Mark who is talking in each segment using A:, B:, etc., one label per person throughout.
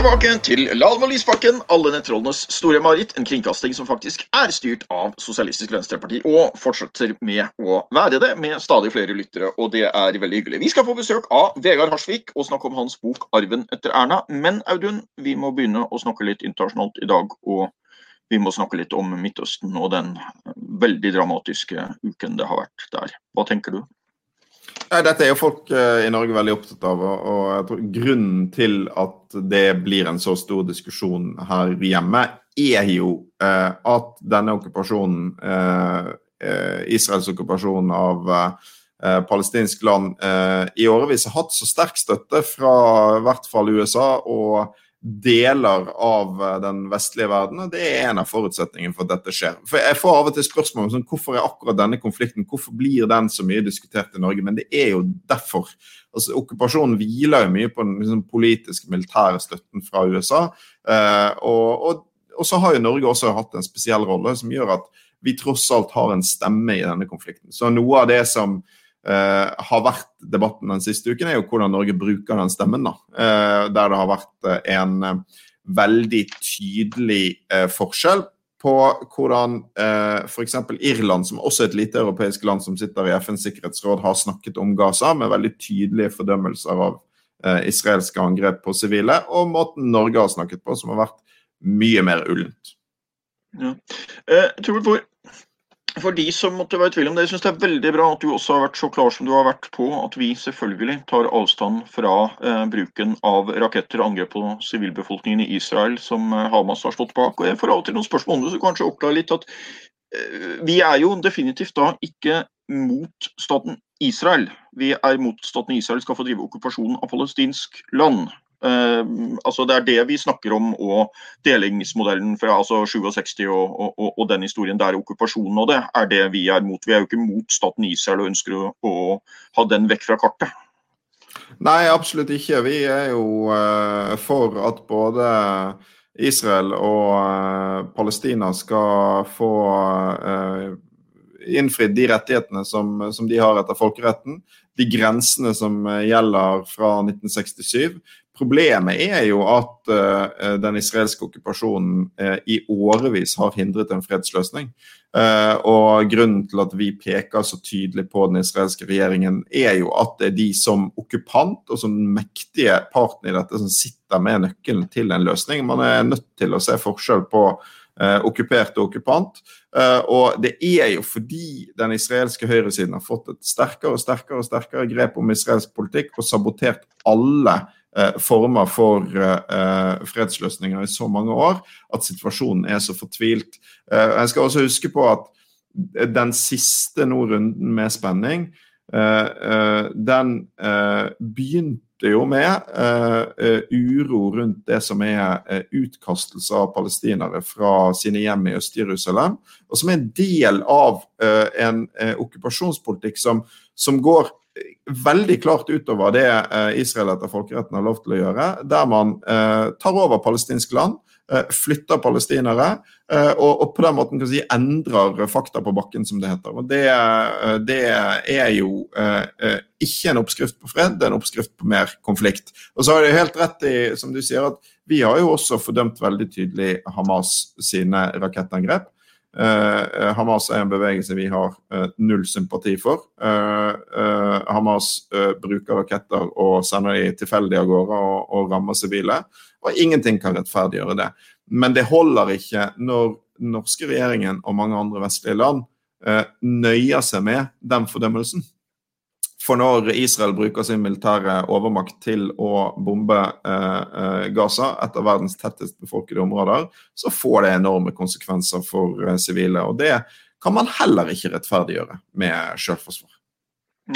A: tilbake til Lalmo Lysbakken, alle nettrollenes store mareritt. En kringkasting som faktisk er styrt av Sosialistisk Venstreparti, og fortsetter med å være det, med stadig flere lyttere. Og det er veldig hyggelig. Vi skal få besøk av Vegard Harsvik og snakke om hans bok 'Arven etter Erna'. Men Audun, vi må begynne å snakke litt internasjonalt i dag. og vi må snakke litt om Midtøsten og den veldig dramatiske uken det har vært der. Hva tenker du?
B: Nei, dette er jo folk uh, i Norge veldig opptatt av. Og, jeg tror grunnen til at det blir en så stor diskusjon her hjemme, er jo eh, at denne okkupasjonen, eh, Israels okkupasjon av palestinsk land, i årevis har hatt så sterk støtte fra i hvert fall USA og deler av eh, den vestlige verden, og det er en av forutsetningene for at dette skjer. For Jeg får av og til spørsmål om sånn, hvorfor er akkurat denne konflikten hvorfor blir den så mye diskutert i Norge, men det er jo derfor. Altså, Okkupasjonen hviler jo mye på den liksom, politiske, militære støtten fra USA. Eh, og, og, og, så har jo Norge også hatt en spesiell rolle som gjør at vi tross alt har en stemme i denne konflikten. Så noe av det som Uh, har vært debatten den siste uken, er jo hvordan Norge bruker den stemmen. da, uh, Der det har vært uh, en veldig tydelig forskjell på hvordan uh, f.eks. Irland, som også er et lite europeisk land som sitter i FNs sikkerhetsråd, har snakket om Gaza med veldig tydelige fordømmelser av israelske angrep på sivile, og måten Norge har snakket på, som har vært mye mer ullent.
A: Ja. Eh, du for de som måtte være i tvil om det, jeg synes det er veldig bra at du også har vært så klar som du har vært på at vi selvfølgelig tar avstand fra eh, bruken av raketter og angrep på sivilbefolkningen i Israel som eh, Hamas har stått bak. Og Jeg får av og til noen spørsmål om det, så kanskje oppklare litt at eh, vi er jo definitivt da ikke mot staten Israel. Vi er mot staten Israel skal få drive okkupasjonen av palestinsk land. Uh, altså Det er det vi snakker om, og delingsmodellen fra altså 67 og, og, og, den historien der, okkupasjonen og det, er det vi er mot. Vi er jo ikke mot staten Israel og ønsker å, å ha den vekk fra kartet.
B: Nei, absolutt ikke. Vi er jo uh, for at både Israel og uh, Palestina skal få innfridd de rettighetene som, som, de har etter folkeretten. De grensene som gjelder fra 1967. Problemet er jo at uh, den israelske okkupasjonen uh, i årevis har hindret en fredsløsning. Uh, og grunnen til at vi peker så tydelig på den israelske regjeringen, er jo at det er de som okkupant og som mektige parten i dette som sitter med nøkkelen til en løsning. Man er nødt til å se forskjell på okkupert og okkupant. og det er jo fordi den israelske høyresiden har fått et sterkere og sterkere og sterkere grep om israelsk politikk og sabotert alle former for eh, fredsløsninger i så mange år at situasjonen er så fortvilt. Eh, jeg skal også huske på at den siste nå runden med spenning, den begynte jo med uro rundt det som er utkastelse av palestinere fra sine hjem i Øst-Jerusalem, og som er en del av en okkupasjonspolitikk som, som går veldig klart utover det eh, Israel etter folkeretten har lov til å gjøre, der man eh, tar over palestinsk land, eh, flytter palestinere og, på den måten si, endrer fakta på bakken, som det heter. Og Det, det er jo ikke en oppskrift på fred, det er en oppskrift på mer konflikt. Og så har de helt rett i, som du sier, at vi har jo også fordømt veldig tydelig Hamas sine rakettangrep. Uh, Hamas er en bevegelse vi har uh, null sympati for. Hamas bruker raketter og sender de tilfeldig av gårde og, og rammer sivile. Og ingenting kan rettferdiggjøre det. Men det holder ikke når norske regjeringen og mange andre vestlige land nøyer seg med den fordømmelsen. For når Israel bruker sin militære overmakt til å bombe eh, eh, Gaza, et av verdens tettest befolkede områder, så får det enorme konsekvenser for eh, sivile. og det kan man heller ikke rettferdiggjøre med selvforsvar.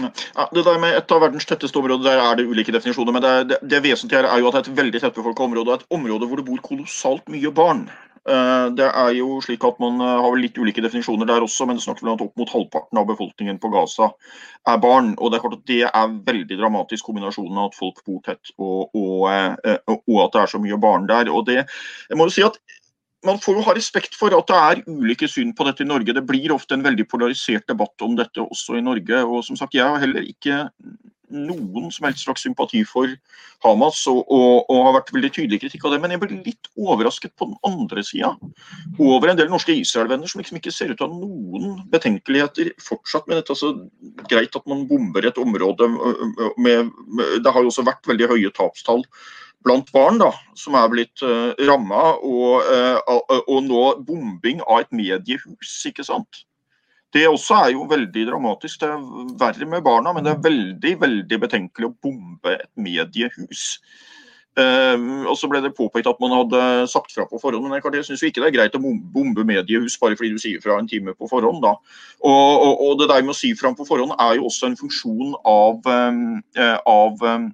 A: Ja, det der med Et av verdens tetteste områder der er det ulike definisjoner. Men det, det, det vesentlige er jo at det er et veldig tettbefolka område. og Et område hvor det bor kolossalt mye barn. Eh, det er jo slik at Man har har litt ulike definisjoner der også, men det snakker vel at opp mot halvparten av befolkningen på Gaza er barn. og Det er klart at det er veldig dramatisk, kombinasjonen av at folk bor tett og, og, eh, og at det er så mye barn der. og det, jeg må jo si at man får jo ha respekt for at det er ulike syn på dette i Norge. Det blir ofte en veldig polarisert debatt om dette også i Norge. og som sagt, Jeg har heller ikke noen som helst slags sympati for Hamas og, og, og, har vært veldig tydelig kritikk av det. Men jeg ble litt overrasket på den andre sida over en del norske Israel-venner som liksom ikke ser ut til å ha noen betenkeligheter fortsatt med dette. Altså, greit at man bomber et område med, med Det har jo også vært veldig høye tapstall blant barn da, som er blitt uh, eh, ramma, og, uh, og, nå bombing av et mediehus. ikke sant? Det også er jo veldig dramatisk. Det er verre med barna, men det er veldig veldig betenkelig å bombe et mediehus. Uh, og så ble det påpekt at man hadde sagt fra på forhånd, men jeg syns ikke det er greit å bombe mediehus bare fordi du sier fra en time på forhånd. da. Og, og, og det der med å si fra på forhånd er jo også en funksjon av, um, av um,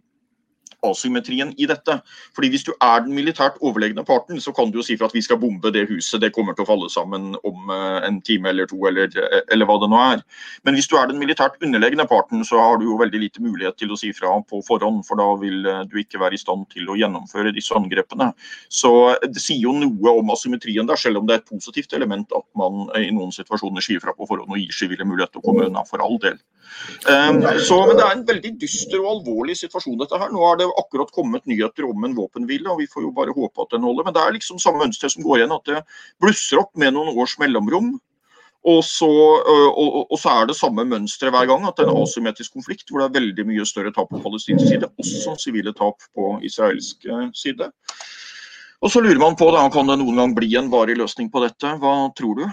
A: asymmetrien i dette. Fordi Hvis du er den militært overlegne parten, så kan du jo si for at vi skal bombe det huset, det kommer til å falle sammen om eh, en time eller to, eller, eller hva det nå er. Men hvis du er den militært underlegne parten, så har du jo veldig lite mulighet til å si fra på forhånd, for da vil eh, du ikke være i stand til å gjennomføre disse angrepene. Så det sier jo noe om asymmetrien der, selv om det er et positivt element at man eh, i noen situasjoner sier fra på forhånd og gir sivile mulighet til å komme unna, for all del. Um, så, men det er en veldig dyster og alvorlig situasjon, dette her. Nå er det akkurat kommet nyheter om en våpenhvile, og vi får jo bare håpe at den holder. Men det er liksom samme mønster som går igjen, at det blusser opp med noen års mellomrom. Og så, og, og så, er det samme mønsteret hver gang, at det er en asymmetrisk konflikt hvor det er veldig mye større tap på palestinsk side, også sivile tap på israelsk side. Og så lurer man på, da, kan det noen gang bli en varig løsning på dette? Hva tror du?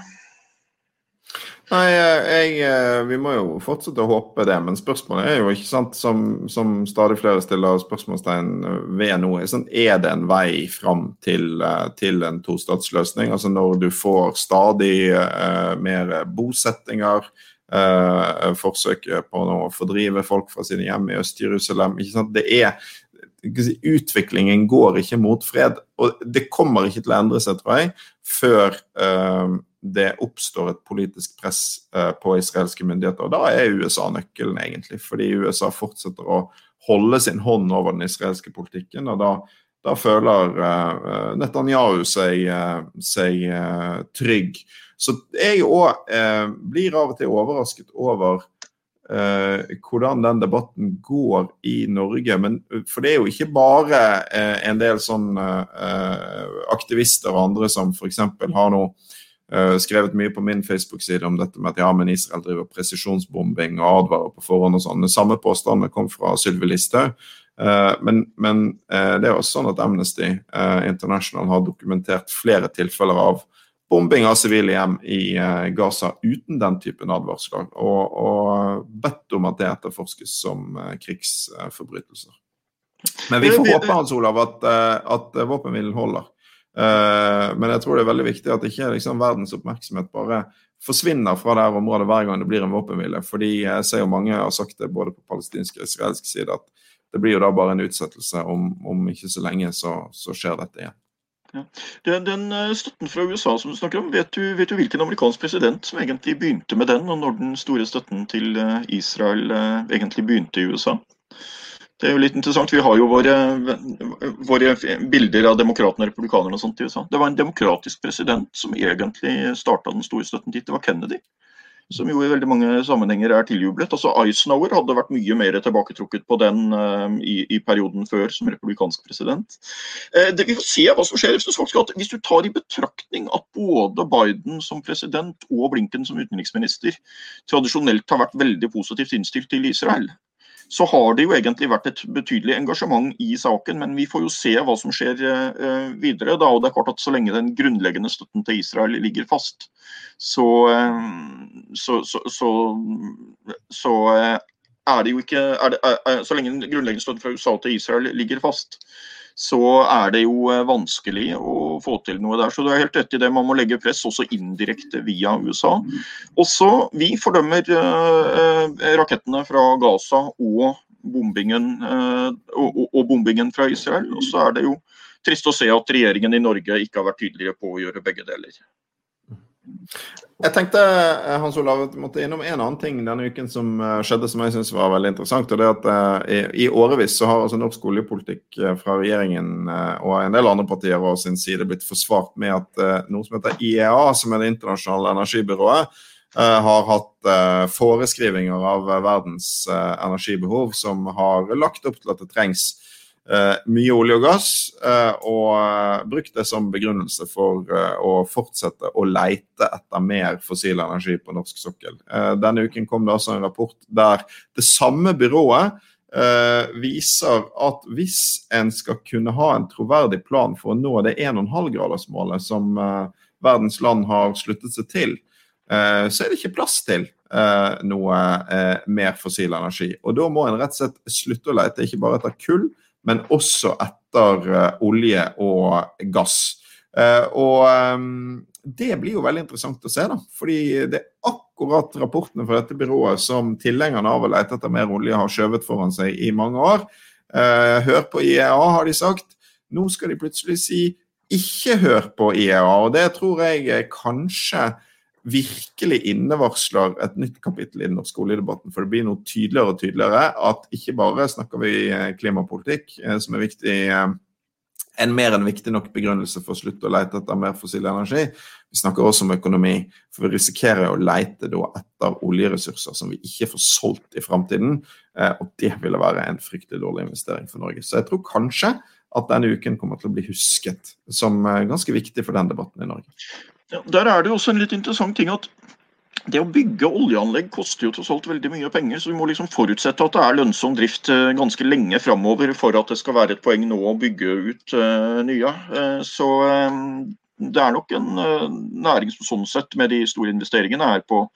B: Nei, jeg, eh, Vi må jo fortsette å håpe det, men spørsmålet er jo ikke sant, som, som stadig flere stiller spørsmålstegn ved nå, er det en vei fram til, eh, til en tostatsløsning? Altså Når du får stadig uh, mer bosettinger, uh, forsøket på å fordrive folk fra sine hjem i Øst-Jerusalem det er Utviklingen går ikke mot fred, og det kommer ikke til å endre seg, tror jeg, før uh, det oppstår et politisk press uh, på israelske myndigheter. Og da er USA nøkkelen, egentlig. Fordi USA fortsetter å holde sin hånd over den israelske politikken. og da, da føler uh, Netanyahu seg, seg trygg. Så jeg òg blir av og til overrasket over hvordan den debatten går i Norge. Men, for det er jo ikke bare uh, en del sånn aktivister og andre som f.eks. har nå skrevet mye på min Facebook-side om dette med at ja, men Israel driver presisjonsbombing og advarer på forhånd og sånn. Samme påstandene kom fra Sylvi Listhaug. men, men det er også sånn at Amnesty International har dokumentert flere tilfeller av bombing av sivile hjem i uh, Gaza uten den typen advarsler, og, og bedt om at det etterforskes som uh, krigsforbrytelser. Men vi får håpe Hans Olav, at, uh, at våpenhvilen holder. men jeg tror det er veldig viktig at ikke liksom, verdens oppmerksomhet bare forsvinner fra det her området hver gang det blir en våpenhvile. Fordi jeg ser jo mange har sagt det både på palestinsk og israelsk side, at det blir jo da bare en utsettelse. Om, om ikke så lenge så, så skjer dette igjen.
A: Ja. Den, den, eh, støtten fra USA som du snakker om, vet du, vet du, hvilken amerikansk president som egentlig begynte med den, og når den store støtten til eh, Israel eh, egentlig begynte i USA? Det er jo litt interessant. Vi har jo våre, våre bilder av demokratene og republikanerne og sånt i USA. Det var en demokratisk president som egentlig starta den store støtten dit. Det var Kennedy som jo i veldig mange sammenhenger er tiljublet. Altså Eisenhower hadde vært mye mer tilbaketrukket på den uh, i, i, perioden før som republikansk president. Uh, det Vi får se hva som skjer. Hvis du tar i betraktning at både Biden som president og Blinken som utenriksminister tradisjonelt har vært veldig positivt innstilt til Israel, så har det jo egentlig vært et betydelig engasjement i saken. Men vi får jo se hva som skjer uh, videre. Da, og det er klart at Så lenge den grunnleggende støtten til Israel ligger fast, så, så, så, så så er det jo ikke er det, Så lenge den grunnleggende støtten fra USA til Israel ligger fast, så er det jo eh, vanskelig å få til noe der. Så du er helt rett i det. Man må legge press også indirekte via USA. Også vi fordømmer rakettene fra Gaza og bombingen, uh, og, og, bombingen fra Israel. Og så er det jo trist å se at regjeringen i Norge ikke har vært tydeligere på å gjøre begge deler.
B: Jeg tenkte eh, Hans Olav, måtte innom en annen ting denne uken som eh, skjedde som jeg synes var veldig interessant. og det at uh, i, årevis så har altså norsk oljepolitikk fra regjeringen og en del andre partier og sin side blitt forsvart med at noe som heter IEA, som er det internasjonale energibyrået, har hatt foreskrivinger av verdens energibehov som har lagt opp til at det trengs mye olje og gass, uh, og uh, brukt det som begrunnelse for å fortsette å leite etter mer fossil energi på norsk sokkel. denne uken kom det altså en rapport der det samme byrået viser at hvis en skal kunne ha en troverdig plan for å nå det 1,5-gradersmålet som verdens land har sluttet seg til, så er det ikke plass til noe mer fossil energi. Og da må en rett og slett slutte å leite ikke bare etter kull, men også etter uh, olje og gass. Uh, og um, det blir jo veldig interessant å se, da. Fordi det er akkurat rapportene fra dette byrået som tilhengerne av å lete etter mer olje har skjøvet foran seg i mange år. Uh, hør på IEA, har de sagt. Nå skal de plutselig si ikke hør på IEA. Og det tror jeg kanskje virkelig innevarsler et nytt kapittel i den norske oljedebatten. For det blir noe tydeligere og tydeligere at ikke bare snakker vi eh, klimapolitikk, eh, som er viktig, eh, en mer enn viktig nok begrunnelse for å slutte å lete etter mer fossil energi. Vi snakker også om økonomi, for vi risikerer å lete etter oljeressurser som vi ikke får solgt i framtiden. Og det ville være en fryktelig dårlig investering for Norge. Så jeg tror kanskje at denne uken kommer til å bli husket som ganske viktig for den debatten i Norge.
A: Der er det også en litt interessant ting at det å bygge oljeanlegg koster jo tross alt veldig mye penger, så vi må liksom forutsette at det er lønnsom drift eh, ganske lenge framover for at det skal være et poeng nå å bygge ut uh, nye. Uh, så det er nok en næring som sånn sett, med de store investeringene, er på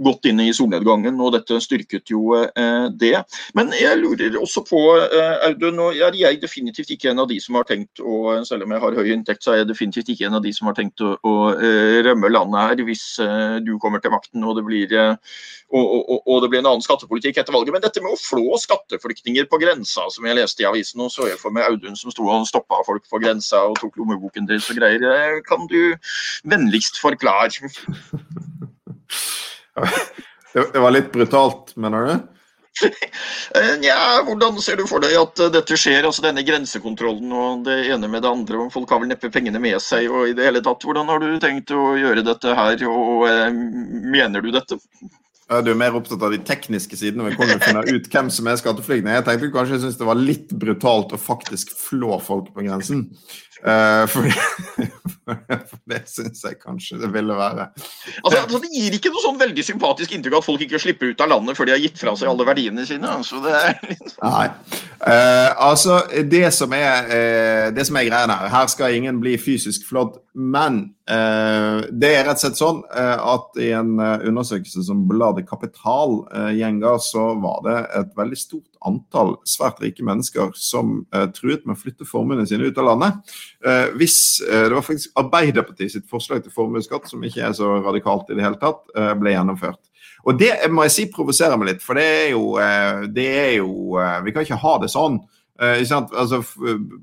A: godt inne i solnedgangen, og dette styrket jo eh, det. Men jeg lurer også på, eh, Audun, og er jeg definitivt ikke en av de som har tenkt å, selv om jeg har høy inntekt, så er jeg definitivt ikke en av de som har tenkt å, å eh, rømme landet her hvis du kommer til makten og det blir og, og, og, det blir en annen skattepolitikk etter valget. Men dette med å flå skatteflyktninger på grensa, som jeg leste i avisen, og så jeg for meg Audun som sto og stoppa folk på grensa og tok lommeboken deres og greier. Kan du vennligst forklare?
B: Det var litt brutalt, mener du?
A: Nja, hvordan ser du for deg at dette skjer? altså Denne grensekontrollen og det ene med det andre. og Folk har vel neppe pengene med seg. og i det hele tatt, Hvordan har du tenkt å gjøre dette her, og og mener du dette?
B: Ja, du er mer opptatt av de tekniske sidene ved hvordan å finner ut hvem som er skatteflyktninger. Jeg tenkte kanskje jeg syntes det var litt brutalt å faktisk flå folk på grensen. Uh, for, for, det syns jeg kanskje det ville være.
A: Altså, altså, Det gir ikke noe sånn veldig sympatisk inntrykk at folk ikke slipper ut av landet før de har gitt fra seg alle verdiene sine. Altså, det er
B: litt... Sånn. Nei. Uh, altså, det som, er, uh, det som er greia her Her skal ingen bli fysisk flådd, men det er rett og slett sånn at i en undersøkelse som bladet Kapital gjenga, så var det et veldig stort antall svært rike mennesker som truet med å flytte formuene sine ut av landet. Eh, hvis eh, Det var faktisk Arbeiderpartiet sitt forslag til formuesskatt, som ikke er så radikalt i det hele tatt, eh, ble gjennomført. Og det må jeg si provoserer meg litt, for det er jo, det er jo Vi kan ikke ha det sånn. Altså,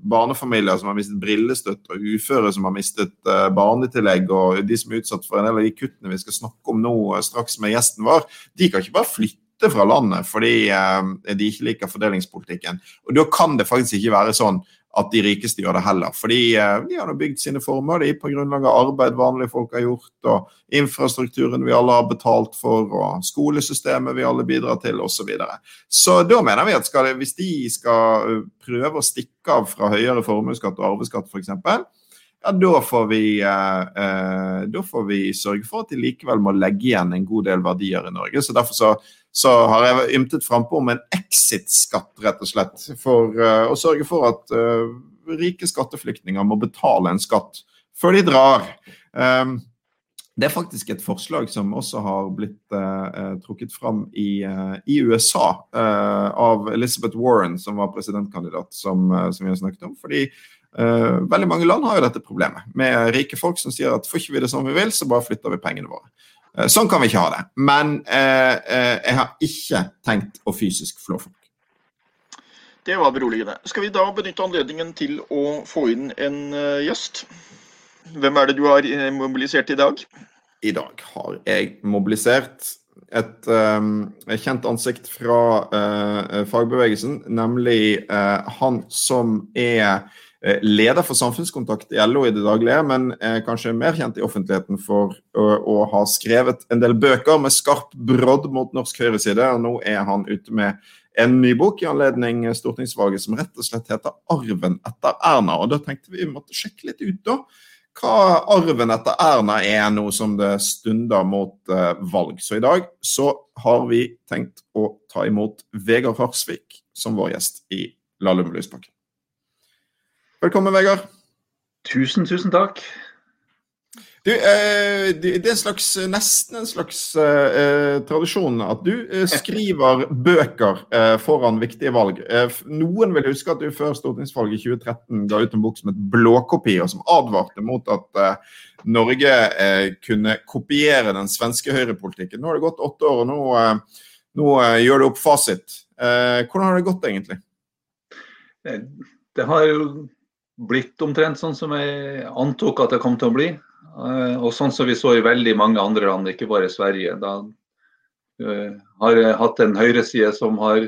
B: barnefamilier som har mistet brillestøtte, og uføre som har mistet barnetillegg, og de som er utsatt for en del av de kuttene vi skal snakke om nå straks med gjesten vår, de kan ikke bare flytte fra landet fordi de ikke liker fordelingspolitikken. Og Da kan det faktisk ikke være sånn at de rikeste gjør det heller. Fordi eh, de har bygd sine former de på grunnlag av arbeid vanlige folk har gjort, og infrastrukturen vi alle har betalt for, og skolesystemet vi alle bidrar til, osv. Så, videre. så da mener vi at skal, hvis de skal eh, prøve å stikke av fra høyere formuesskatt og arveskatt f.eks., ja, da får, vi, eh, eh, da får vi sørge for at de likevel må legge igjen en god del verdier i Norge. så Derfor så så har jeg ymtet frampå om en exit-skatt, rett og slett. For uh, å sørge for at uh, rike skatteflyktninger må betale en skatt før de drar. Um, det er faktisk et forslag som også har blitt uh, trukket fram i, i USA av Elizabeth Warren, som var presidentkandidat, som, som vi har snakket om. fordi veldig mange land har jo dette problemet, med rike folk som sier at får ikke vi det som vi vil, så bare flytter vi pengene våre. Eh, sånn kan vi ikke ha det. Men eh, eh, jeg har ikke tenkt å fysisk flå folk.
A: Det var beroligende. Skal vi da benytte anledningen til å få inn en gjest? Hvem er det du har mobilisert i dag?
B: I dag har jeg mobilisert et um, kjent ansikt fra uh, fagbevegelsen, nemlig uh, han som er leder for samfunnskontakt i LO i det daglige, men er kanskje mer kjent i offentligheten for å, å ha skrevet en del bøker med skarp brodd mot norsk høyreside. og Nå er han ute med en ny bok i anledning stortingsvalget som rett og slett heter 'Arven etter Erna'. og Da tenkte vi vi måtte sjekke litt ut da, hva arven etter Erna er nå som det stunder mot eh, valg. Så i dag så har vi tenkt å ta imot Vegard Harsvik som vår gjest i Lahlum Lysbakken. Velkommen, Vegard.
C: Tusen, tusen takk.
B: Du, eh, det er en slags, nesten en slags eh, tradisjon at du eh, skriver bøker eh, foran viktige valg. Eh, noen vil huske at du før stortingsvalget i 2013 ga ut en bok som het 'Blåkopi', og som advarte mot at eh, Norge kunne kopiere den svenske høyrepolitikken. Nå har det gått åtte år, og nå, nå gjør du opp fasit. hvordan har det gått, egentlig?
C: Det har jo blitt omtrent sånn som jeg antok at det kom til å bli. Eh, og sånn som vi så i veldig mange andre land, ikke bare Sverige. Da uh, har jeg hatt en høyreside som har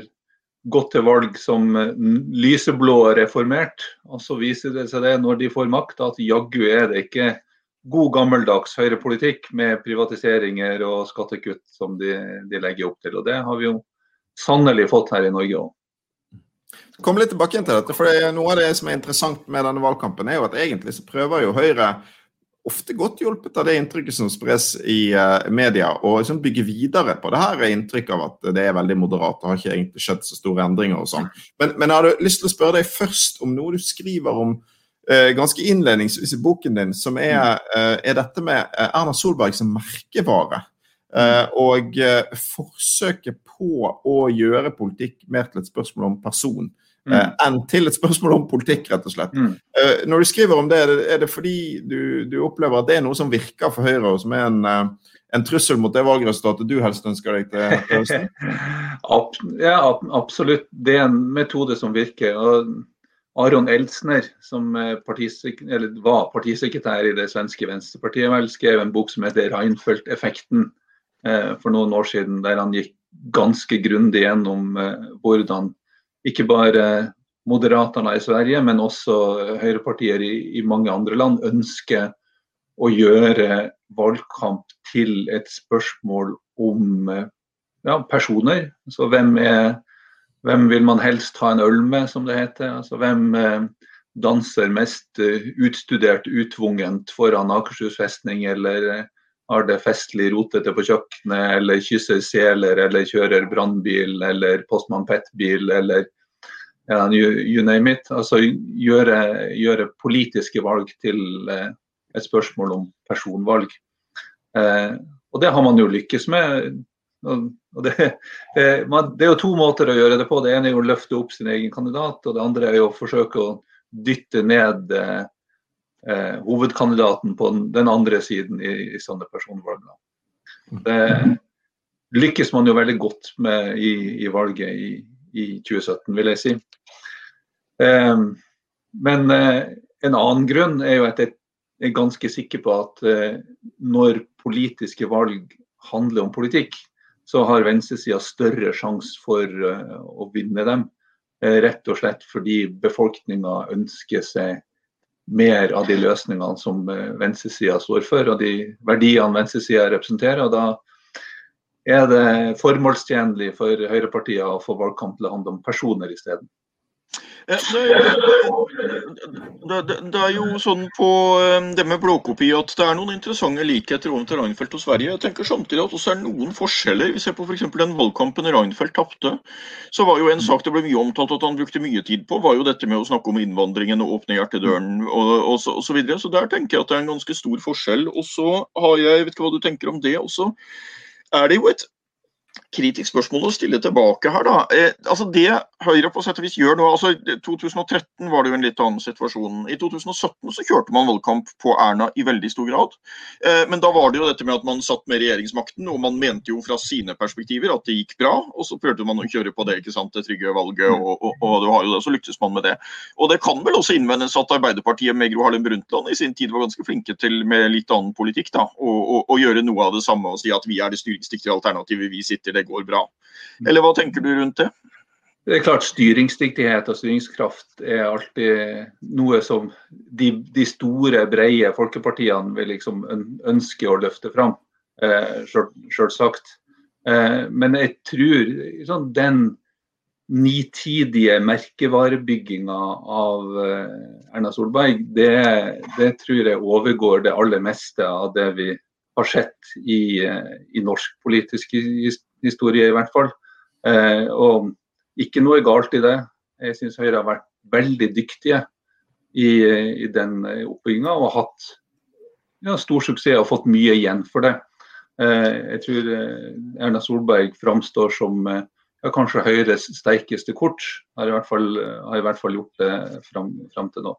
C: gått til valg som lyseblå reformert. Og så viser det seg det når de får makt at jaggu er det ikke god gammeldags høyrepolitikk med privatiseringer og skattekutt som de, de legger opp til. Og det har vi jo sannelig fått her i Norge òg.
B: Kom litt tilbake til dette, for Noe av det som er interessant med denne valgkampen, er jo at egentlig så prøver jo Høyre ofte godt hjulpet av det inntrykket som spres i uh, media, og liksom bygge videre på det her inntrykket av at det er veldig moderat. Det har ikke egentlig skjedd så store endringer og sånn. Men, men, jeg hadde lyst til å spørre deg først om noe du skriver om uh, ganske innledningsvis i boken din, som er, uh, er dette med Erna Solberg som merkevare. Og forsøket på å gjøre politikk mer til et spørsmål om person mm. Eh, enn til et spørsmål om politikk, rett og slett. Mm. Eh, når du skriver om det, er det fordi du, du, opplever at det er noe som virker for Høyre, og som er en, eh, en trussel mot det valgresultatet du helst ønsker deg til høsten?
C: ja, absolutt. Det er en metode som virker. og Aron Eldsner, som var partisekretær i det svenske Venstrepartiet, vel, skrev en bok som heter 'Reinfeldt-effekten' for noen år siden, der han gikk ganske grundig gjennom hvordan ikke bare Moderaterna i Sverige, men også høyrepartier i, mange andre land ønsker å gjøre valgkamp til et spørsmål om ja, personer. Så hvem, er, hvem, vil man helst ha en øl med, som det heter. Altså, hvem eh, danser mest utstudert, utvungent foran Akershus festning, eller har det festlig rotete på kjøkkenet, eller kysser seler, eller kjører brannbil, eller Postmann Pett-bil, eller ja, you, you, name it. Altså gjøre, gjøre politiske valg til eh, et spørsmål om personvalg. Eh, og det har man jo lykkes med. Og det, eh, man, det, er jo to måter å gjøre det på. Det ene er å løfte opp sin egen kandidat, og det andre er å forsøke å dytte ned eh, eh, hovedkandidaten på den, den, andre siden i, i sånne personvalg. Det lykkes man jo veldig godt med i, i valget i, i, 2017, vil jeg si. Eh, men eh, en annen grunn er jo at jeg er ganske sikker på at eh, når politiske valg handler om politikk, så har venstresida større sjanse for uh, å vinne dem. Uh, rett og slett fordi befolkninga ønsker seg mer av de løsningene som uh, venstresida står for, og de verdiene venstresida representerer. og Da er det formålstjenlig for høyrepartiene å få valgkamp til å handle om personer isteden.
A: Det, det, er jo sånn på um, det med blåkopi at det er noen interessante likheter til Reinfeldt og Sverige. Jeg tenker samtidig at også er noen forskjeller. Vi ser på f.eks. den valgkampen Reinfeldt tapte. Så var jo en sak det ble mye omtalt at han brukte mye tid på, var jo dette med å snakke om innvandringen og åpne hjertedøren og, og, så, og så videre. Så der tenker jeg at det er en ganske stor forskjell. Og så har jeg, jeg vet ikke hva du tenker om det også, er det jo et kritisk spørsmål å stille tilbake her. da. Eh, altså Det Høyre på sett og vis gjør nå altså 2013 var det jo en litt annen situasjon. I 2017 så kjørte man valgkamp på Erna i veldig stor grad. Eh, men da var det jo dette med at man satt med regjeringsmakten, og man mente jo fra sine perspektiver at det gikk bra. Og så prøvde man å kjøre på det ikke sant, det trygge valget, og, og, og det var jo det, så lyktes man med det. Og det kan vel også innvendes at Arbeiderpartiet med Gro Harlem Brundtland i sin tid var ganske flinke til med litt annen politikk da, å gjøre noe av det samme og si at vi er det styringsdyktige alternativet, vi sitter det går bra. Eller hva tenker du rundt det?
C: det er klart Styringsdyktighet og styringskraft er alltid noe som de, de store, brede folkepartiene vil liksom ønske å løfte fram. Eh, Selvsagt. Eh, men jeg tror sånn, den nitidige merkevarebygginga av eh, Erna Solberg, det, det, tror jeg overgår det aller meste av det vi har sett i, eh, i norsk politisk historie, i hvert fall. Eh, og ikke noe galt i det. Jeg syns Høyre har vært veldig dyktige i, i den oppbygginga og hatt ja, stor suksess og fått mye igjen for det. Eh, jeg tror eh, Erna Solberg framstår som eh, ja, kanskje Høyres sterkeste kort. Har i hvert fall, har i hvert fall gjort det fram, fram til nå.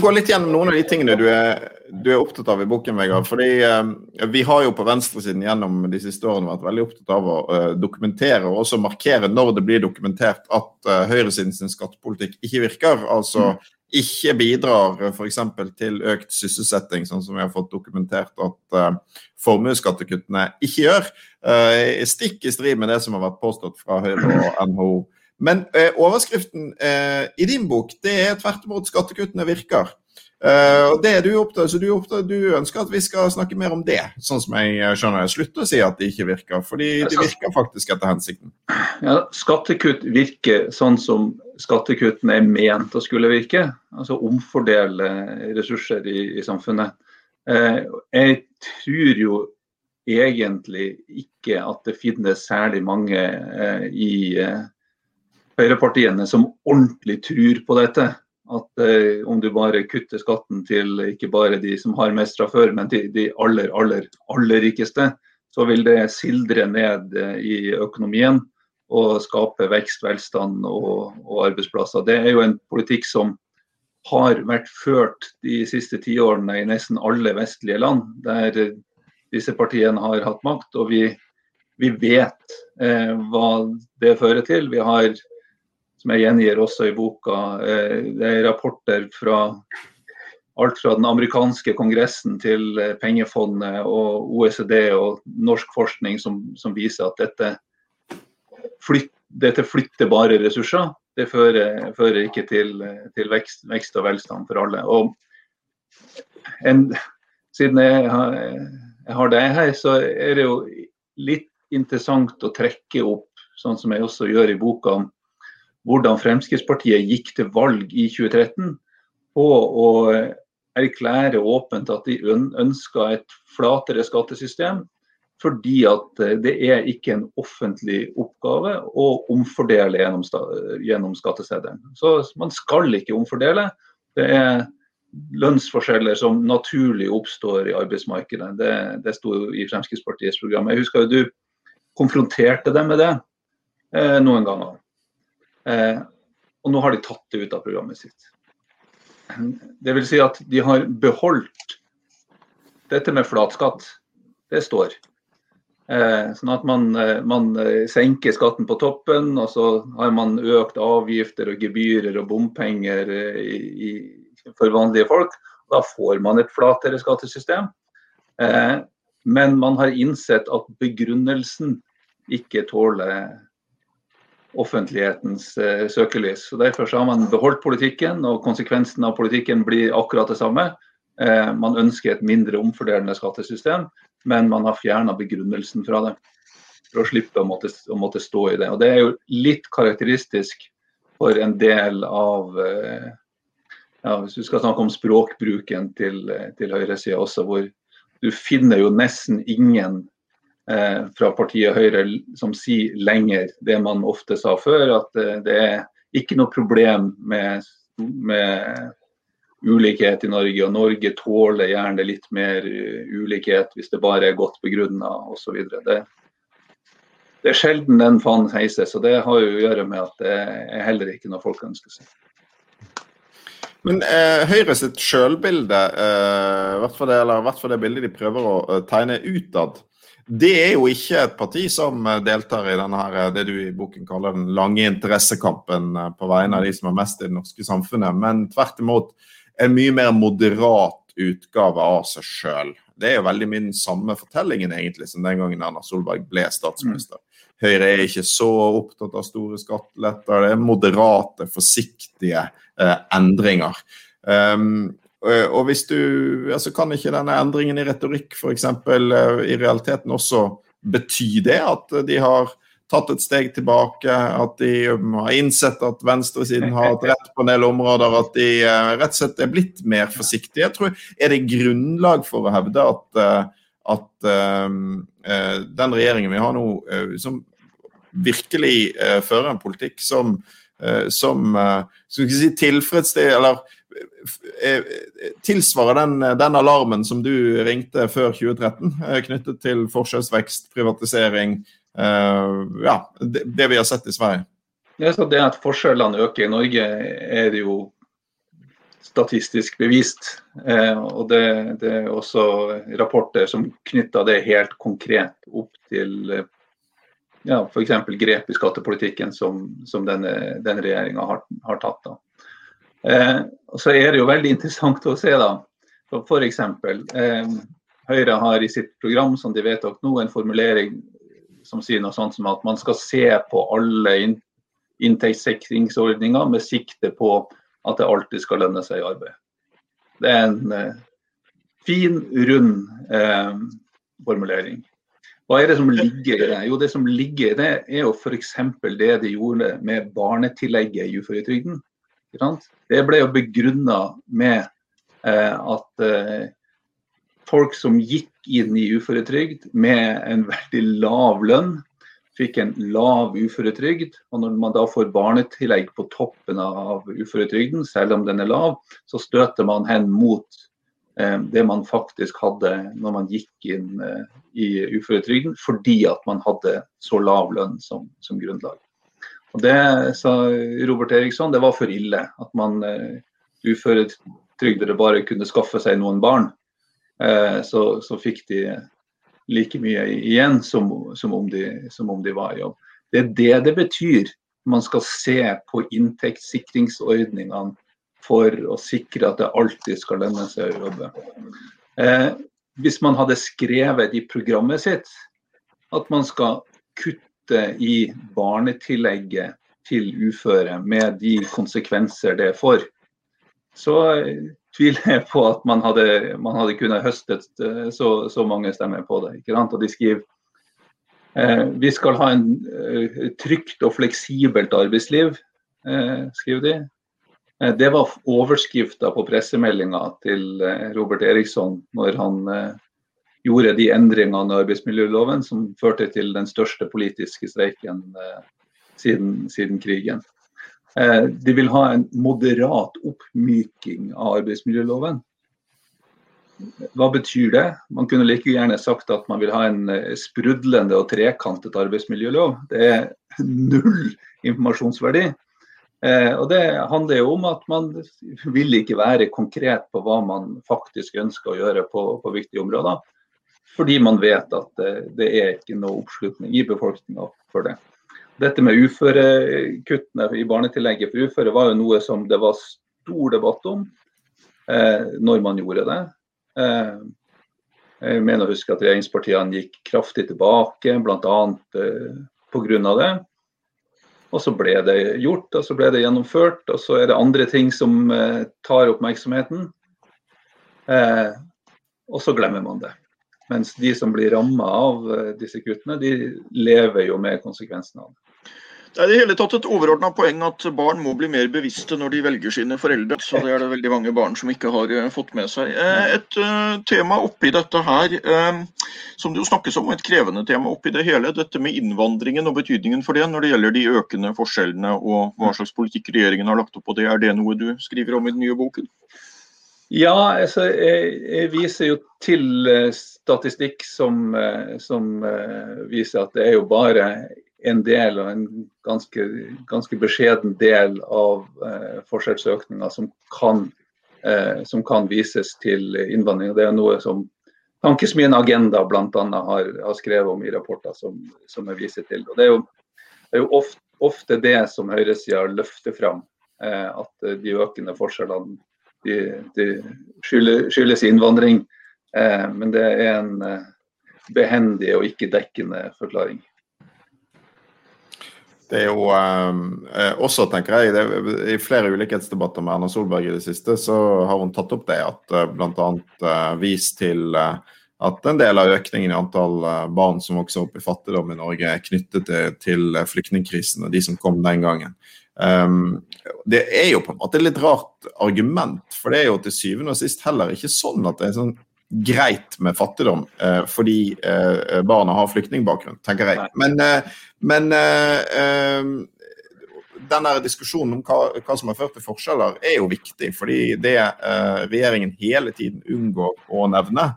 B: Gå litt gjennom noen av de tingene du er, du er opptatt av i boken, Vegard. Fordi uh, Vi har jo på venstresiden gjennom de siste årene vært veldig opptatt av å uh, dokumentere og også markere når det blir dokumentert at uh, høyresiden sin skattepolitikk ikke virker. Altså mm. ikke bidrar f.eks. til økt sysselsetting, sånn som vi har fått dokumentert at uh, formuesskattekuttene ikke gjør. stikk i strid med det som har vært påstått fra Høyre og NHO. Men eh, overskriften eh, i din bok det er tvert imot skattekuttene virker. Eh, og det er du opptatt, så du, opptatt, du, ønsker at vi skal snakke mer om det, sånn som jeg eh, skjønner. Slutt å si at det ikke virker, fordi de virker faktisk etter hensikten.
C: Ja, Skattekutt virker sånn som skattekuttene er ment å skulle virke. Altså omfordele ressurser i, i samfunnet. Uh, jeg tror jo egentlig ikke at det finnes særlig mange i i høyrepartiene som ordentlig tror på dette. At eh, om du bare kutter skatten til ikke bare de som har mest fra før, men til de aller, aller, aller rikeste, så vil det sildre ned eh, i økonomien og skape vekst, velstand og, og, arbeidsplasser. Det er jo en politikk som har vært ført de siste tiårene i nesten alle vestlige land, der disse partiene har hatt makt. Og vi, vi vet eh, hva det fører til. Vi har som jeg gjengir også i boka. Eh, det er rapporter fra alt fra den amerikanske kongressen til eh, pengefondet og OECD og norsk forskning som, som viser at dette, flyt, dette, flytter bare ressurser. Det fører, fører ikke til, til vekst, vekst, og velstand for alle. Og en, siden jeg har, jeg har det her, så er det jo litt interessant å trekke opp, sånn som jeg også gjør i boka, hvordan Fremskrittspartiet gikk til valg i 2013 på å erklære åpent at de ønska et flatere skattesystem. Fordi at eh, det er ikke en offentlig oppgave å omfordele gjennom, gjennom skatteseddelen. Så man skal ikke omfordele. Det er lønnsforskjeller som naturlig oppstår i arbeidsmarkedet. Det, det sto i Fremskrittspartiets program. Jeg husker jo du konfronterte dem med det eh, noen ganger. Eh, og nå har de tatt det ut av programmet sitt. Det vil si at de har beholdt dette med flatskatt. Det står. Eh, sånn at man, eh, man, senker skatten på toppen, og så har man økt avgifter og gebyrer og bompenger i, i, for vanlige folk. Da får man et flatere skattesystem. Eh, men man har innsett at begrunnelsen ikke tåler offentlighetens eh, søkelys. Så Derfor har man beholdt politikken, og konsekvensen av politikken blir akkurat det samme. Eh, man ønsker et mindre omfordelende skattesystem, men man har fjerna begrunnelsen fra det. For å slippe å måtte, å måtte, stå i det. Og Det er jo litt karakteristisk for en del av eh, ja, Hvis du skal snakke om språkbruken til, til høyresida også, hvor du finner jo nesten ingen fra partiet Høyre som sier lenger det man ofte sa før, at eh, det er ikke noe problem med, med ulikhet i Norge, og Norge tåler gjerne litt mer eh, ulikhet hvis det bare er godt begrunna osv. Det, det er sjelden den fanen heises, og det har jo å gjøre med at det er heller ikke noe folk ønsker seg.
B: Men eh, Høyre sitt sjølbilde, eh, hvert eller, hvert fall det bildet de prøver å tegne utad, det er jo ikke et parti som eh, deltar i denne her, eh, det du i boken kaller den lange interessekampen eh, på vegne av de som har mest i det norske samfunnet, men tvert imot en mye mer moderat utgave av seg sjøl. Det er jo veldig mye den samme fortellingen egentlig som den gangen Erna Solberg ble statsminister. Høyre er ikke så opptatt av store skatteletter. Det er moderate, forsiktige eh, endringer. Um, og hvis du, altså Kan ikke denne endringen i retorikk f.eks. Uh, i realiteten også bety det at de har tatt et steg tilbake, at de um, har innsett at venstresiden har hatt rett på en del områder, at de uh, rett og slett er blitt mer forsiktige. Jeg tror, Er det grunnlag for å hevde at, at den regjeringen vi har nå, som virkelig fører en politikk som, som skal ikke si tilfredsstiller tilsvarer den, den, alarmen som du ringte før 2013, knyttet til forskjellsvekst, privatisering, Eh, ja, det, det, vi har sett i Sverige.
C: Ja, det at forskjellene øker i Norge, er det jo statistisk bevist. Eh, og det, det, er også rapporter som knytter det helt konkret opp til ja, f.eks. grep i skattepolitikken som, som denne, denne regjeringa har, har, tatt. Eh, og så er det jo veldig interessant å se, da. F.eks. Eh, Høyre har i sitt program som de vedtok nå, en formulering som sier noe sånt som at man skal se på alle inntektssikringsordninger med sikte på at det alltid skal lønne seg i arbeid. Det er en eh, fin, rund eh, formulering. Hva er det som ligger i det? Jo, det som ligger i det, er jo f.eks. det de gjorde med barnetillegget i uføretrygden. Det ble jo begrunna med eh, at eh, folk som gikk inn i uføretrygd med en veldig lav lønn, fikk en lav uføretrygd. Og når man da får barnetillegg på toppen av uføretrygden, selv om den er lav, så støter man hen mot eh, det man faktisk hadde når man gikk inn eh, i uføretrygden, fordi at man hadde så lav lønn som, som grunnlag. Og Det sa Robert Eriksson, det var for ille at man eh, uføretrygdede bare kunne skaffe seg noen barn. Eh, så, så, fikk de like mye igjen som, som, om de, som, om de, var i jobb. Det er det det betyr. Man skal se på inntektssikringsordningene for å sikre at det alltid skal lønne seg å jobbe. Eh, hvis man hadde skrevet i programmet sitt at man skal kutte i barnetillegget til uføre med de konsekvenser det får, så tviler jeg på at man hadde, man hadde kunnet høstet eh, så, så, mange stemmer på det. Og de skriver eh, vi skal ha en eh, trygt og fleksibelt arbeidsliv, eh, skriver de. Eh, det var overskrifta på pressemeldinga til eh, Robert Eriksson når han gjorde de endringene i arbeidsmiljøloven som førte til den største politiske streiken siden, siden krigen. Eh, de vil ha en moderat oppmyking av arbeidsmiljøloven. Hva betyr det? Man kunne like gjerne sagt at man vil ha en eh, sprudlende og trekantet arbeidsmiljølov. Det er null informasjonsverdi. Eh, og Det handler jo om at man vil ikke være konkret på hva man faktisk ønsker å gjøre på, på viktige områder. Fordi man vet at det, er ikke noe oppslutning i befolkninga for det. Dette med uførekuttene i barnetillegget for uføre var jo noe som det var stor debatt om eh, når man gjorde det. Eh, jeg mener å huske at regjeringspartiene gikk kraftig tilbake, bl.a. Eh, pga. det. Og så ble det gjort, og så ble det gjennomført. Og så er det andre ting som eh, tar oppmerksomheten. Eh, og så glemmer man det. Mens de som blir ramma av eh, disse kuttene, de lever jo med konsekvensene av det.
A: Det er i hele tatt et overordna poeng at barn må bli mer bevisste når de velger sine foreldre. Så det er det veldig mange barn som ikke har eh, fått med seg. Eh, et tema oppi dette her, som det jo snakkes om, et krevende tema oppi det hele, dette med innvandringen og betydningen for det når det gjelder de økende forskjellene og hva slags politikk regjeringen har lagt opp på det. Er det noe du skriver om i den nye boken?
C: Ja, altså, jeg, jeg, viser jo til statistikk som, som viser at det er jo bare en del, og en ganske, ganske beskjeden del av eh, forskjellsøkninga som, eh, som, kan vises til innvandring. Det er noe som Tankesmien Agenda bl.a. Har, har skrevet om i rapporter som, som jeg viser til. Og det er jo, er jo ofte, ofte, det som høyresida løfter fram, eh, at de økende forskjellene de, de skyldes innvandring. Eh, men det er en eh, behendig og ikke dekkende forklaring.
B: Det er jo eh, også, tenker jeg, det, I flere ulikhetsdebatter med Erna Solberg i det siste, så har hun tatt opp det at bl.a. Eh, vist til eh, at en del av økningen i antall barn som vokser opp i fattigdom i Norge, er knyttet til, til flyktningkrisen og de som kom den gangen. Um, det er jo på en måte et litt rart argument, for det er jo til syvende og sist heller ikke sånn at det er sånn greit med fattigdom eh, fordi eh, barna har flyktningbakgrunn, tenker jeg. Men, eh, men eh, eh, denne diskusjonen om hva, hva, som har ført til forskjeller, er jo viktig. Fordi det eh, regjeringen hele tiden unngår å nevne,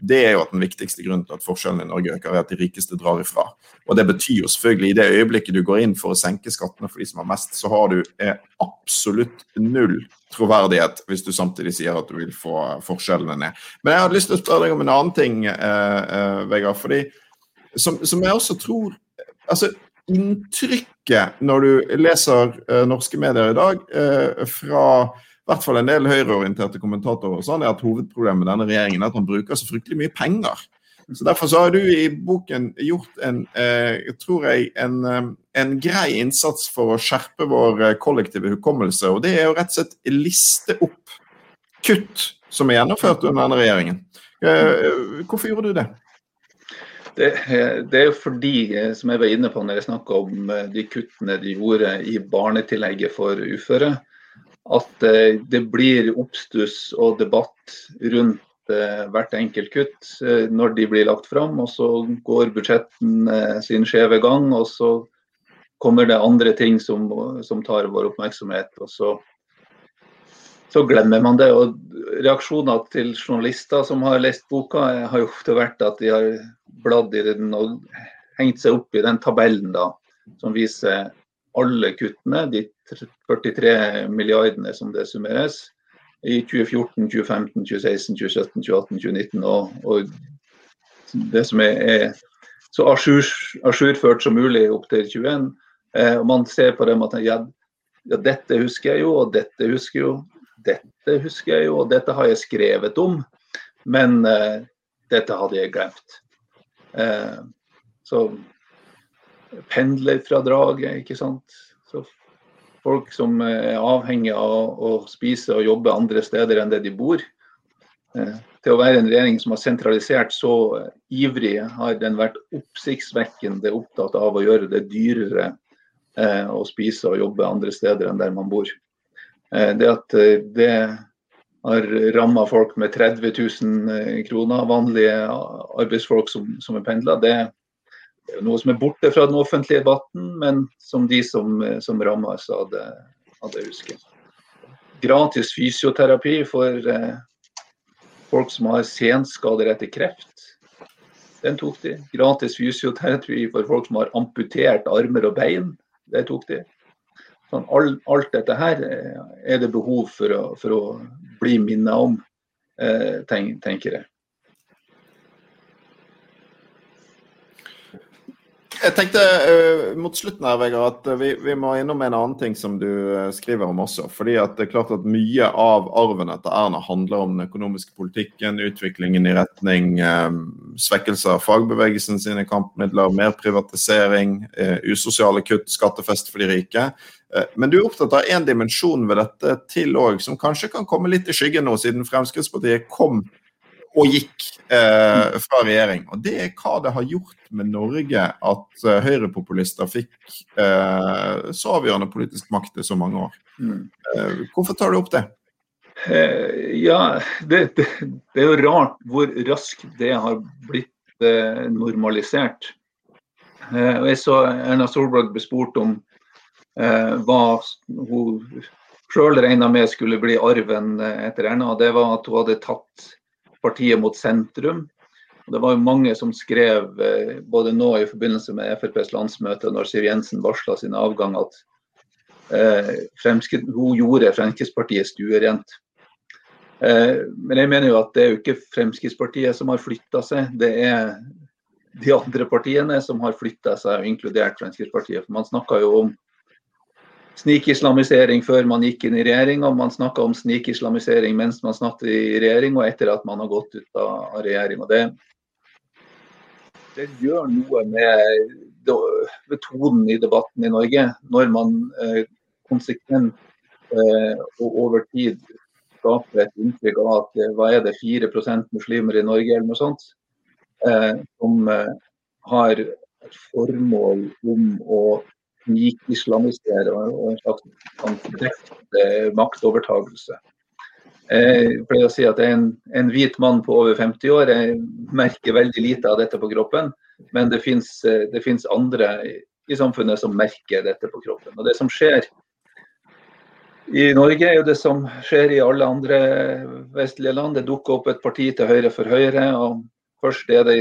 B: det er jo at den viktigste grunnen til at forskjellene i Norge øker, er at de rikeste drar ifra. Og Det betyr jo selvfølgelig i det øyeblikket du går inn for å senke skattene for de som har mest, så har du eh, absolutt null troverdighet hvis du samtidig sier at du vil få forskjellene ned. Men jeg hadde lyst til å spørre deg om en annen ting, eh, eh, Vegard. fordi som, som, jeg også tror altså Inntrykket når du leser eh, norske medier i dag eh, fra hvert fall en del høyreorienterte kommentatorer sånn, er at hovedproblemet med denne regjeringen er at han bruker så fryktelig mye penger. Så Derfor så har du i boken gjort en, eh, tror jeg, en, eh, en, grei innsats for å skjerpe vår eh, kollektive hukommelse. Og det er jo rett og slett liste opp kutt som er gjennomført under denne regjeringen. Eh, hvorfor gjorde du det?
C: Det, det, er jo fordi, som jeg var inne på når jeg snakka om de kuttene de gjorde i barnetillegget for uføre, at eh, det blir oppstuss og debatt rundt eh, hvert enkelt kutt eh, når de blir lagt fram. Og så går budsjetten sin skjeve gang, og så kommer det andre ting som, som tar vår oppmerksomhet. og så, så glemmer man det. og Reaksjoner til journalister som har lest boka, har jo ofte vært at de har bladd i den og hengt seg opp i den tabellen da, som viser alle kuttene, de 43 milliardene som det summeres, i 2014, 2015, 2016, 2017, 2018, 2019 og, og det som er, er så ajourført som mulig opp til 21. Eh, og man ser på dem at ja, ja, dette husker jeg jo, og dette husker jeg jo, dette husker jeg jo, og dette har jeg skrevet om, men eh, dette hadde jeg glemt. Eh, så pendlerfradraget, ikke sant. Så folk som er avhengig av å spise og jobbe andre steder enn det de bor. Eh, til å være en regjering som har sentralisert så ivrig, har den vært oppsiktsvekkende opptatt av å gjøre det dyrere eh, å spise og jobbe andre steder enn der man bor. Eh, det at det har ramma folk med 30 000 kroner, vanlige arbeidsfolk som, som er pendler, det, det er jo noe som er borte fra den offentlige debatten, men som de som, som rammes av det, av det husker. Gratis fysioterapi for eh, folk som har senskader etter kreft. Den tok de. Gratis fysioterapi for folk som har amputert armer og bein. Det tok de. Sånn, all, alt dette her eh, er det behov for å, for å bli minnet om, eh, tenker jeg.
B: Jeg tenkte uh, mot slutten her, Vegard, at vi, vi, må innom en annen ting som du uh, skriver om også. fordi at det er klart at Mye av arven etter Erna handler om den økonomiske politikken, utviklingen i retning um, svekkelse av fagbevegelsen sine kampmidler, mer privatisering, uh, usosiale kutt, skattefest for de rike. Men du er opptatt av én dimensjon ved dette til òg, som kanskje kan komme litt i skyggen nå, siden Fremskrittspartiet kom og gikk eh, fra regjering. Og Det er hva det har gjort med Norge at eh, høyrepopulister fikk eh, så avgjørende politisk makt i så mange år. Mm. Uh, hvorfor tar du opp det?
C: ja, det, det, det, er jo rart hvor raskt det har blitt normalisert. og Jeg så Erna Solberg ble spurt om hva hun sjøl regna med skulle bli arven etter Erna. Det var at hun hadde tatt partiet mot sentrum. Det var jo mange som skrev, eh, både nå i forbindelse med FrPs landsmøte, når Siv Jensen varsla sin avgang, at eh, hun gjorde Fremskrittspartiet stuerent. Eh, men jeg mener jo at det er jo ikke Fremskrittspartiet som har flytta seg, det er de andre partiene som har flytta seg, inkludert Fremskrittspartiet. For man snakka jo om snikislamisering før man gikk inn i regjering, og man snakka om snikislamisering mens man snakket i regjering og etter at man har gått ut av regjering. Og det, det gjør noe med metoden i debatten i Norge når man eh, konsekvent eh, og over tid skaper et inntrykk av at eh, hva er det, 4 muslimer i Norge eller noe sånt, som har et formål om å snikislamisere og en slags maktovertagelse. Jeg pleier å si at en, en, hvit mann på over 50 år. Jeg merker veldig lite av dette på kroppen. Men det fins andre i samfunnet som merker dette på kroppen. Og Det som skjer i Norge, er jo det som skjer i alle andre vestlige land. Det dukker opp et parti til høyre for Høyre. og Først er det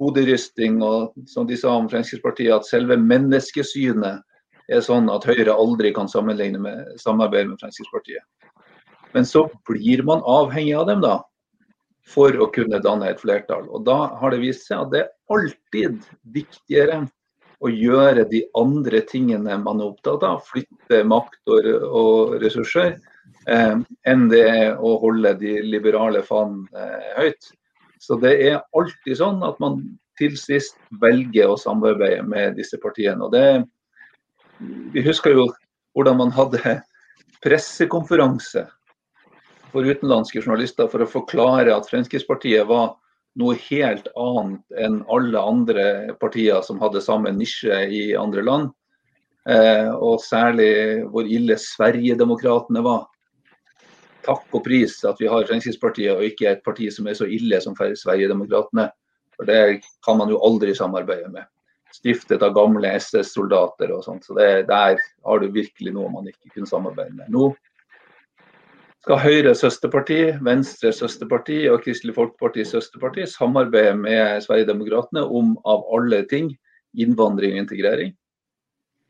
C: hoderysting og som de sa om Fremskrittspartiet, at selve menneskesynet er sånn at Høyre aldri kan sammenligne med samarbeid med Fremskrittspartiet. Men så blir man avhengig av dem, da. For å kunne danne et flertall. Og da har det vist seg at det er alltid viktigere å gjøre de andre tingene man er opptatt av, flytte makt og, og ressurser, eh, enn det er å holde de liberale fanen eh, høyt. Så det er alltid sånn at man til sist velger å samarbeide med disse partiene. Og det, vi husker jo hvordan man hadde pressekonferanse for utenlandske journalister for å forklare at Fremskrittspartiet var noe helt annet enn alle andre partier som hadde samme nisje i andre land. Eh, og særlig hvor ille Sverigedemokraterna var. Takk og pris at vi har Fremskrittspartiet og ikke et parti som er så ille som Sverigedemokraterna. For det kan man jo aldri samarbeide med. Stiftet av gamle SS-soldater og sånt. Så det, der har du virkelig noe man ikke kunne samarbeide med. Nå skal Høyre søsterparti, Venstre søsterparti og Kristelig Folkeparti søsterparti samarbeide med Sverigedemokraterna om av alle ting innvandring og integrering.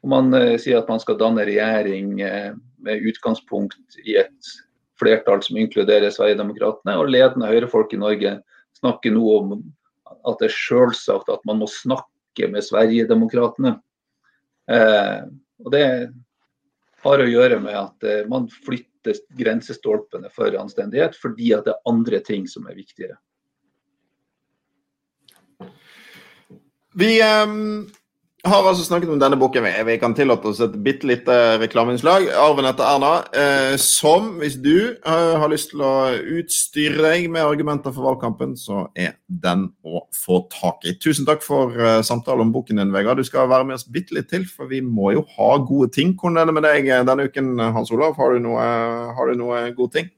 C: Og man eh, sier at man skal danne regjering eh, med utgangspunkt i et flertall som inkluderer Sverigedemokraterna. Og ledende høyrefolk i Norge snakker nå om at det er selvsagt at man må snakke med Sverigedemokraterna. Eh, og det har å gjøre med at eh, man flytter grensestolpene for anstendighet, fordi at det er andre ting som er viktigere.
B: Vi um, har altså snakket om denne boken. Vi kan tillate oss et bitte lite reklameinnslag. 'Arven etter Erna', eh, som, hvis du eh, har lyst til å utstyre deg med argumenter for valgkampen, så er den å få tak i. Tusen takk for eh, samtalen om boken din, Vegard. Du skal være med oss bitte litt til, for vi må jo ha gode ting. Hvordan er det med deg eh, denne uken, Hans Olav? Har du noe, har du noe gode ting?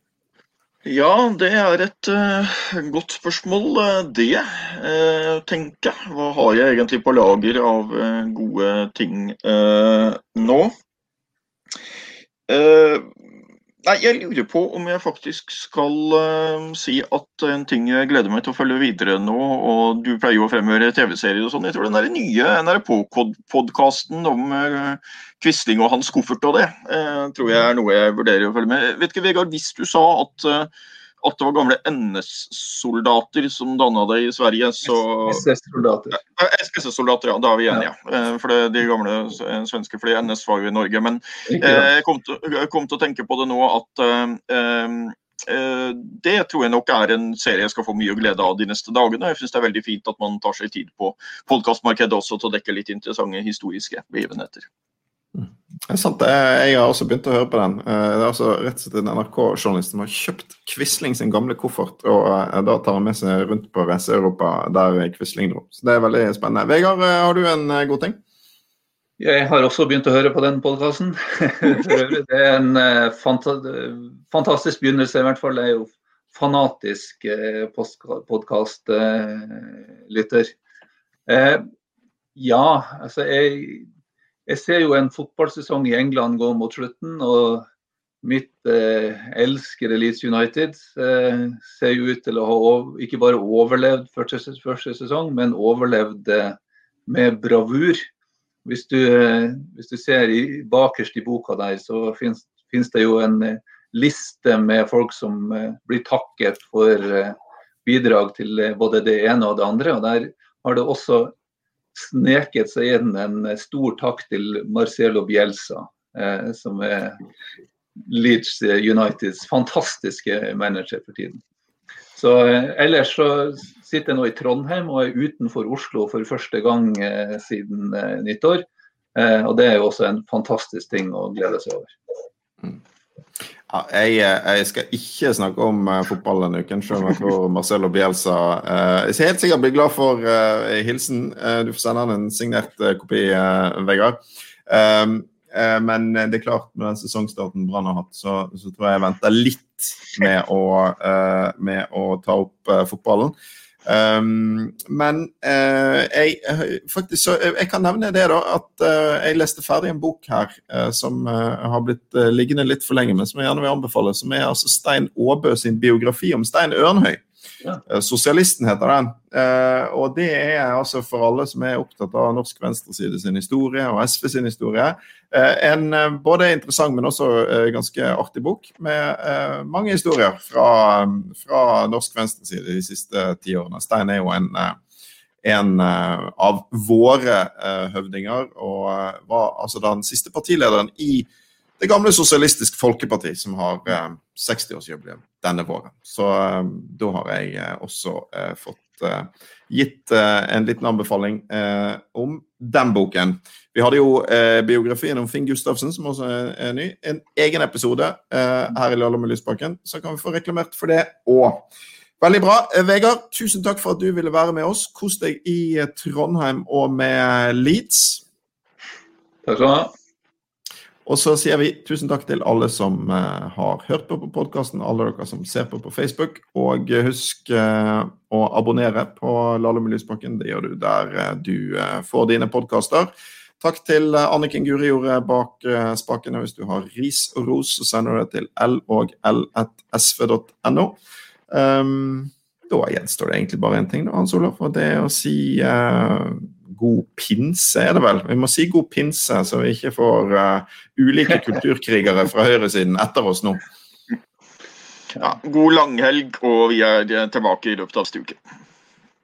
A: Ja, det er et uh, godt spørsmål, eh, det. Uh, tenker jeg. Hva har jeg egentlig på lager av uh, gode ting nå? Nei, Jeg lurer på om jeg faktisk skal uh, si at en ting jeg gleder meg til å følge videre nå, og du pleier jo å fremhøre TV-serier og sånn, jeg tror den der nye NRK-podkasten om uh, Quisling og hans koffert og det, uh, tror jeg er noe jeg vurderer å følge med. Vet ikke, Vegard, hvis du sa at det var gamle NS-soldater som danna det i Sverige. så...
C: SS-soldater.
A: SS-soldater, ja. Da er vi enige. Ja. Eh, for det, de gamle svenske fly NS var jo i Norge. Men jeg kom, til, kom til å tenke på det nå at um, det tror jeg nok er en serie jeg skal få mye glede av de neste dagene. Jeg synes det er veldig fint at man tar seg tid på podkastmarkedet også til å dekke litt interessante historiske begivenheter.
B: Det er sant. Jeg har også begynt å høre på den. Eh, det er altså rett og slett en NRK-journalist som har kjøpt Quisling sin gamle koffert, og eh, da tar han med seg rundt på Reise Europa der Quisling dro. Så det er veldig spennende. Vegard, eh, har du en god ting?
C: Jeg har også begynt å høre på den podkasten. det er en fantastisk begynnelse, i hvert fall. Jeg er jo fanatisk podkastlytter. Ja, altså jeg jeg ser jo en fotballsesong i England gå mot slutten. og Mitt eh, elskede Leeds United eh, ser jo ut til å ha ikke bare overlevd første, første sesong, men overlevd eh, med bravur. Hvis du, eh, hvis du ser i, bakerst i boka der, så finnes det jo en eh, liste med folk som eh, blir takket for bidrag til både det ene og det andre. og Der har det også sneket seg inn en stor takk til Marcelo Bielsa, eh, som er Leeds Uniteds fantastiske manager for tiden. Så ellers så sitter jeg nå i Trondheim og er utenfor Oslo for første gang siden nyttår. Og det er jo også en fantastisk ting å glede seg over.
B: Ja, jeg, jeg, skal ikke snakke om uh, fotball denne uken, selv om jeg tror Marcelo Bielsa uh, Jeg skal helt sikkert bli glad for uh, hilsen. Du får sende han en signert kopi, Vegard. Um, men det er klart, med den sesongstarten Brann har hatt, så, så, tror jeg jeg venter litt med å, med å ta opp fotballen. Um, men uh, jeg, faktisk, så, jeg kan nevne det da, at uh, jeg leste ferdig en bok her uh, som har blitt liggende litt for lenge, men som jeg gjerne vil anbefale. Som er altså Stein Aabø sin biografi om Stein Ørnhøy. Eh, sosialisten heter den. Eh, og det er altså for alle som er opptatt av norsk venstreside sin historie og SV sin historie. Eh, en både interessant, men også ganske artig bok med mange historier fra, fra norsk venstreside de siste ti årene. Stein er jo en, en av våre høvdinger, og var altså den siste partilederen i det gamle Sosialistisk Folkeparti, som har eh, 60-årsjubileum denne våren. Så eh, da har jeg eh, også eh, fått gitt en liten anbefaling om den boken. Vi hadde jo biografien om Finn Gustavsen, som også er, ny. En egen episode her i Lallom med Lysbakken, så kan vi få reklamert for det òg. Veldig bra. Vegard, tusen takk for at du ville være med oss. Kos deg i Trondheim og med Leeds.
C: Takk skal du ha.
B: Og så sier vi tusen takk til alle som uh, har hørt på på podkasten, alle dere som ser på på Facebook. Og husk uh, å abonnere på Lalle i Lysbakken. Det gjør du der uh, du får dine podkaster. Takk til Anniken Gurijordet bak spakene. Hvis du har ris og ros, så sender du det til l og l1sv.no. Um, da gjenstår det egentlig bare én ting, da, Hans Olav, og det er å si god pinse, er det vel? Vi må si god pinse, så vi ikke får uh, ulike kulturkrigere fra høyresiden etter oss nå.
A: Ja, god langhelg, og vi er tilbake i løpet av neste uke.